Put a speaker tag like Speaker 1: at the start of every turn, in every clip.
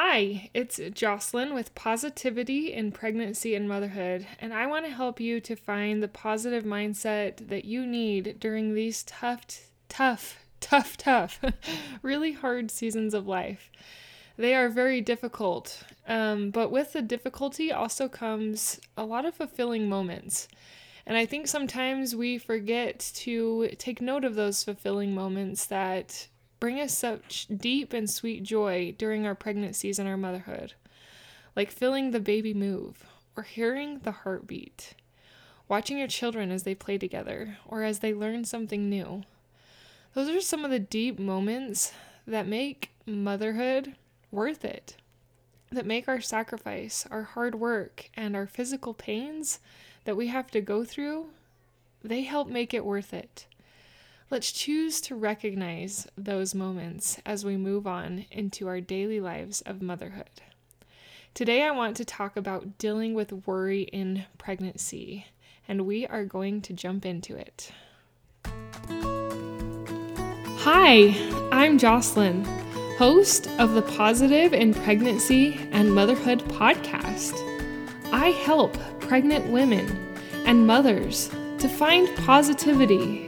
Speaker 1: Hi, it's Jocelyn with Positivity in Pregnancy and Motherhood, and I want to help you to find the positive mindset that you need during these tough, tough, tough, tough, really hard seasons of life. They are very difficult, um, but with the difficulty also comes a lot of fulfilling moments. And I think sometimes we forget to take note of those fulfilling moments that bring us such deep and sweet joy during our pregnancies and our motherhood, like feeling the baby move or hearing the heartbeat, watching your children as they play together or as they learn something new. Those are some of the deep moments that make motherhood worth it, that make our sacrifice, our hard work, and our physical pains that we have to go through, they help make it worth it. Let's choose to recognize those moments as we move on into our daily lives of motherhood. Today, I want to talk about dealing with worry in pregnancy, and we are going to jump into it. Hi, I'm Jocelyn, host of the Positive in Pregnancy and Motherhood podcast. I help pregnant women and mothers to find positivity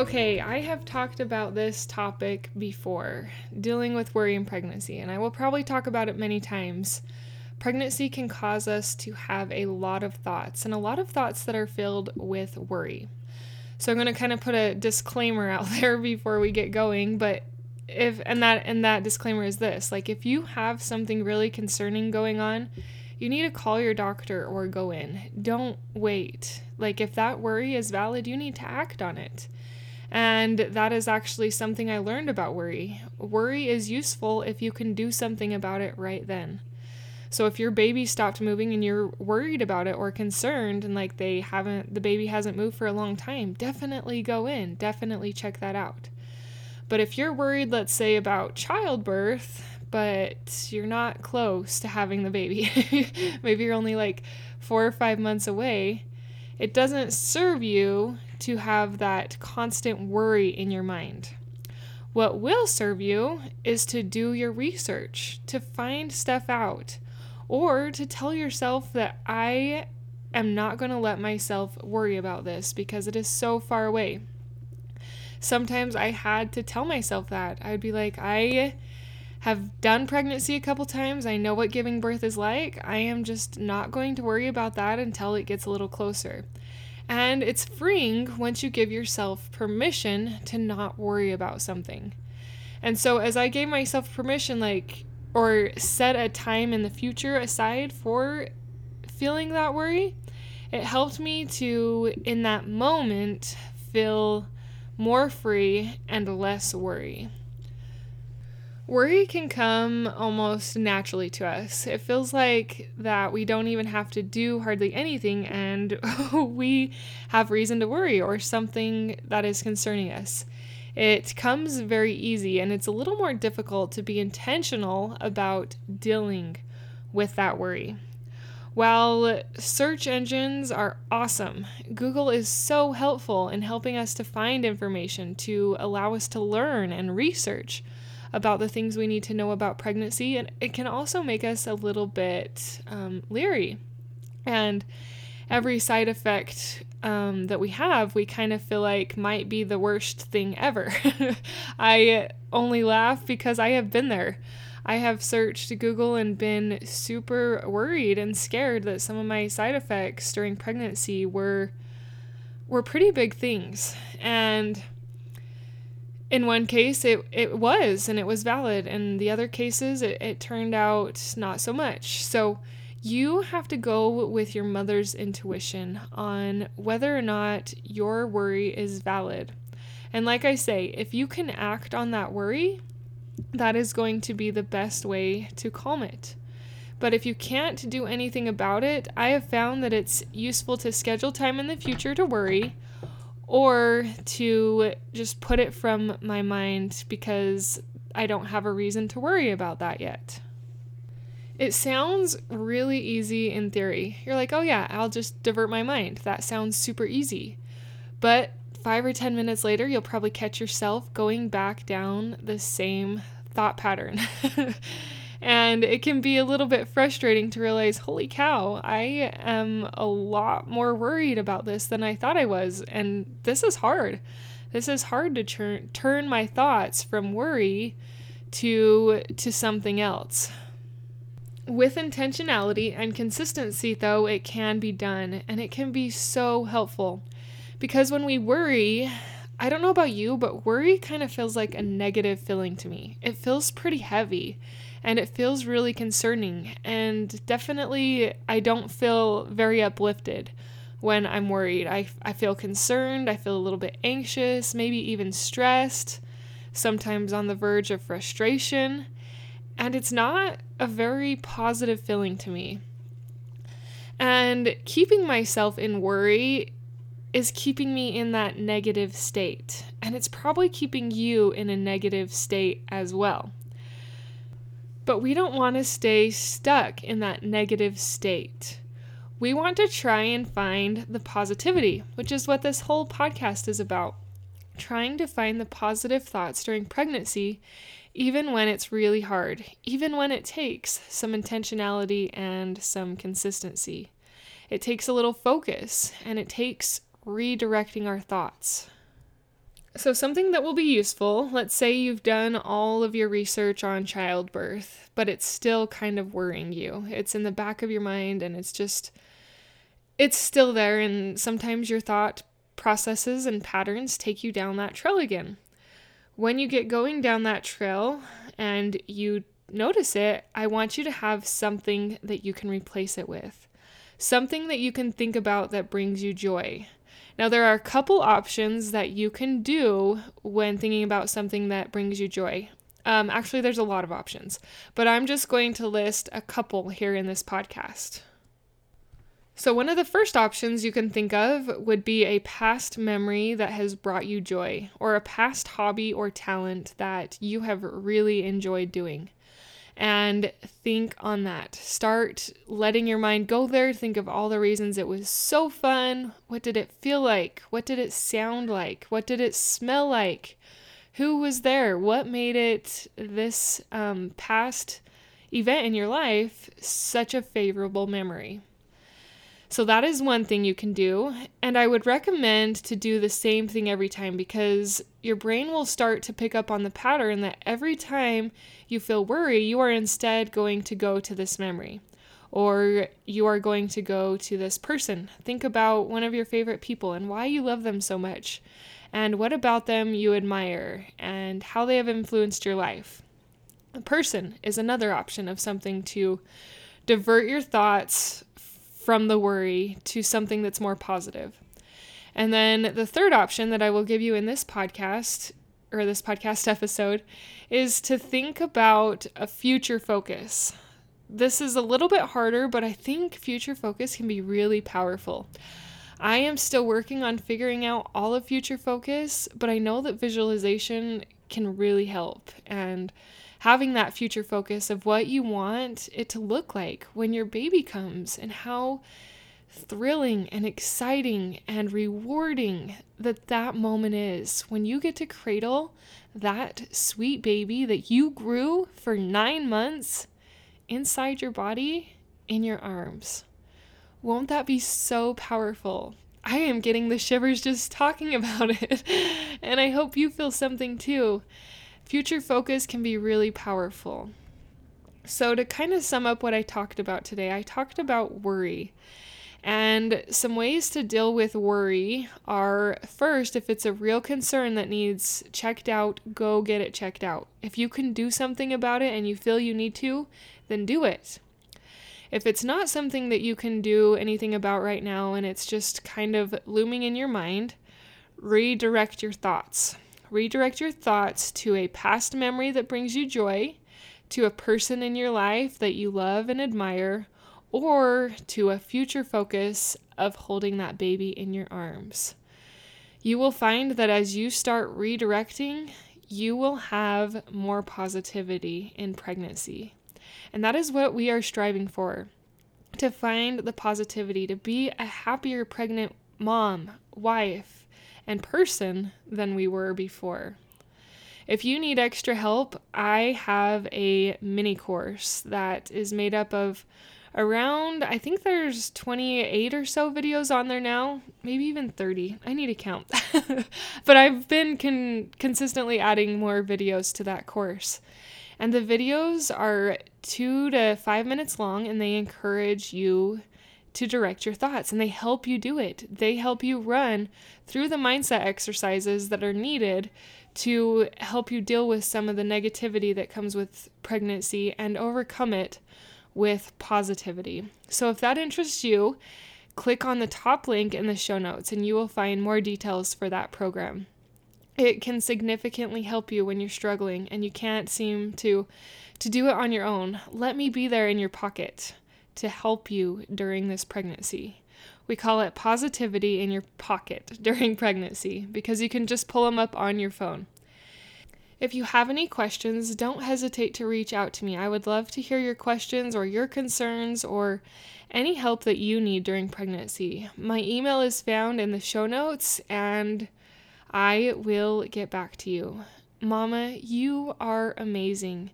Speaker 1: Okay, I have talked about this topic before dealing with worry in pregnancy, and I will probably talk about it many times. Pregnancy can cause us to have a lot of thoughts, and a lot of thoughts that are filled with worry. So I'm going to kind of put a disclaimer out there before we get going, but if and that and that disclaimer is this, like if you have something really concerning going on, you need to call your doctor or go in. Don't wait. Like if that worry is valid, you need to act on it. And that is actually something I learned about worry. Worry is useful if you can do something about it right then. So if your baby stopped moving and you're worried about it or concerned and like they haven't the baby hasn't moved for a long time, definitely go in. Definitely check that out. But if you're worried, let's say about childbirth, but you're not close to having the baby, maybe you're only like 4 or 5 months away, it doesn't serve you to have that constant worry in your mind. What will serve you is to do your research, to find stuff out, or to tell yourself that I am not going to let myself worry about this because it is so far away. Sometimes I had to tell myself that. I'd be like, I have done pregnancy a couple times. I know what giving birth is like. I am just not going to worry about that until it gets a little closer. And it's freeing once you give yourself permission to not worry about something. And so, as I gave myself permission, like, or set a time in the future aside for feeling that worry, it helped me to, in that moment, feel more free and less worry. Worry can come almost naturally to us. It feels like that we don't even have to do hardly anything and we have reason to worry or something that is concerning us. It comes very easy and it's a little more difficult to be intentional about dealing with that worry. While search engines are awesome, Google is so helpful in helping us to find information to allow us to learn and research about the things we need to know about pregnancy, and it can also make us a little bit um, leery. And every side effect um, that we have, we kind of feel like might be the worst thing ever. I only laugh because I have been there. I have searched Google and been super worried and scared that some of my side effects during pregnancy were were pretty big things. And in one case it, it was and it was valid. And the other cases it, it turned out not so much. So you have to go with your mother's intuition on whether or not your worry is valid. And like i say if you can act on that worry that is going to be the best way to calm it. But if you can't do anything about it, I have found that it's useful to schedule time in the future to worry or to just put it from my mind because I don't have a reason to worry about that yet. It sounds really easy in theory. You're like, oh yeah, I'll just divert my mind. That sounds super easy. But five or 10 minutes later, you'll probably catch yourself going back down the same thought pattern. and it can be a little bit frustrating to realize, holy cow, I am a lot more worried about this than I thought I was. And this is hard. This is hard to turn turn my thoughts from worry to to something else. With intentionality and consistency, though, it can be done and it can be so helpful. Because when we worry, I don't know about you, but worry kind of feels like a negative feeling to me. It feels pretty heavy and it feels really concerning. And definitely, I don't feel very uplifted when I'm worried. I, I feel concerned, I feel a little bit anxious, maybe even stressed, sometimes on the verge of frustration. And it's not a very positive feeling to me. And keeping myself in worry is keeping me in that negative state. And it's probably keeping you in a negative state as well. But we don't want to stay stuck in that negative state. We want to try and find the positivity, which is what this whole podcast is about. Trying to find the positive thoughts during pregnancy even when it's really hard, even when it takes some intentionality and some consistency. It takes a little focus and it takes redirecting our thoughts. So, something that will be useful let's say you've done all of your research on childbirth, but it's still kind of worrying you. It's in the back of your mind and it's just, it's still there. And sometimes your thought processes and patterns take you down that trail again when you get going down that trail and you notice it, I want you to have something that you can replace it with. Something that you can think about that brings you joy. Now, there are a couple options that you can do when thinking about something that brings you joy. Um, actually, there's a lot of options, but I'm just going to list a couple here in this podcast. So, one of the first options you can think of would be a past memory that has brought you joy, or a past hobby or talent that you have really enjoyed doing. And think on that. Start letting your mind go there. Think of all the reasons it was so fun. What did it feel like? What did it sound like? What did it smell like? Who was there? What made it this um, past event in your life such a favorable memory? So that is one thing you can do. And I would recommend to do the same thing every time because your brain will start to pick up on the pattern that every time you feel worry, you are instead going to go to this memory or you are going to go to this person. Think about one of your favorite people and why you love them so much, and what about them you admire, and how they have influenced your life. A person is another option of something to divert your thoughts from the worry to something that's more positive. And then the third option that I will give you in this podcast or this podcast episode is to think about a future focus. This is a little bit harder, but I think future focus can be really powerful. I am still working on figuring out all of future focus, but I know that visualization can really help. And having that future focus of what you want it to look like when your baby comes and how thrilling and exciting and rewarding that that moment is when you get to cradle that sweet baby that you grew for 9 months inside your body in your arms. Won't that be so powerful? I am getting the shivers just talking about it, and I hope you feel something too. Future focus can be really powerful. So, to kind of sum up what I talked about today, I talked about worry. And some ways to deal with worry are first, if it's a real concern that needs checked out, go get it checked out. If you can do something about it and you feel you need to, then do it. If it's not something that you can do anything about right now and it's just kind of looming in your mind, redirect your thoughts. Redirect your thoughts to a past memory that brings you joy, to a person in your life that you love and admire, or to a future focus of holding that baby in your arms. You will find that as you start redirecting, you will have more positivity in pregnancy. And that is what we are striving for to find the positivity, to be a happier pregnant mom, wife, and person than we were before. If you need extra help, I have a mini course that is made up of around I think there's 28 or so videos on there now, maybe even 30. I need to count. but I've been con- consistently adding more videos to that course. And the videos are 2 to 5 minutes long and they encourage you to direct your thoughts and they help you do it. They help you run through the mindset exercises that are needed to help you deal with some of the negativity that comes with pregnancy and overcome it with positivity. So if that interests you, click on the top link in the show notes and you will find more details for that program. It can significantly help you when you're struggling and you can't seem to to do it on your own. Let me be there in your pocket to help you during this pregnancy. We call it positivity in your pocket during pregnancy because you can just pull them up on your phone. If you have any questions, don't hesitate to reach out to me. I would love to hear your questions or your concerns or any help that you need during pregnancy. My email is found in the show notes and I will get back to you. Mama, you are amazing,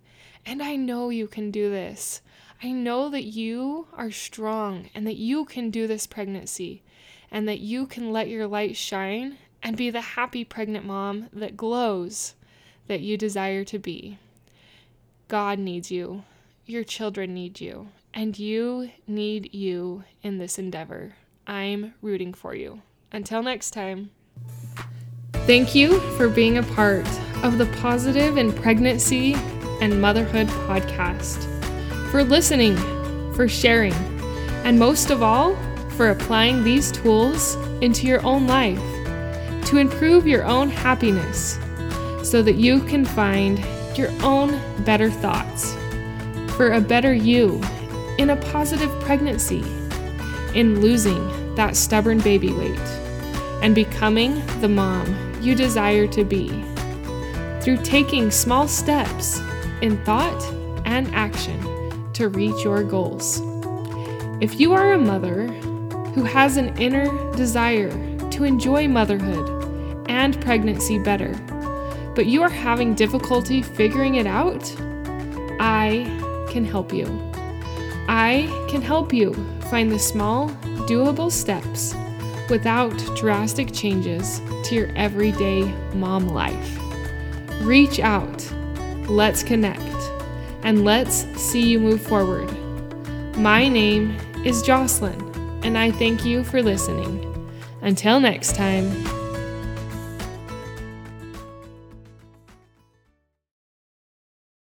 Speaker 1: and I know you can do this. I know that you are strong and that you can do this pregnancy and that you can let your light shine and be the happy pregnant mom that glows that you desire to be. God needs you, your children need you, and you need you in this endeavor. I'm rooting for you. Until next time. Thank you for being a part of the Positive in Pregnancy and Motherhood podcast, for listening, for sharing, and most of all, for applying these tools into your own life to improve your own happiness so that you can find your own better thoughts for a better you in a positive pregnancy, in losing that stubborn baby weight, and becoming the mom you desire to be through taking small steps in thought and action to reach your goals. If you are a mother who has an inner desire to enjoy motherhood and pregnancy better, but you are having difficulty figuring it out, I can help you. I can help you find the small, doable steps without drastic changes to your everyday mom life. Reach out, let's connect, and let's see you move forward. My name is Jocelyn, and I thank you for listening. Until next time.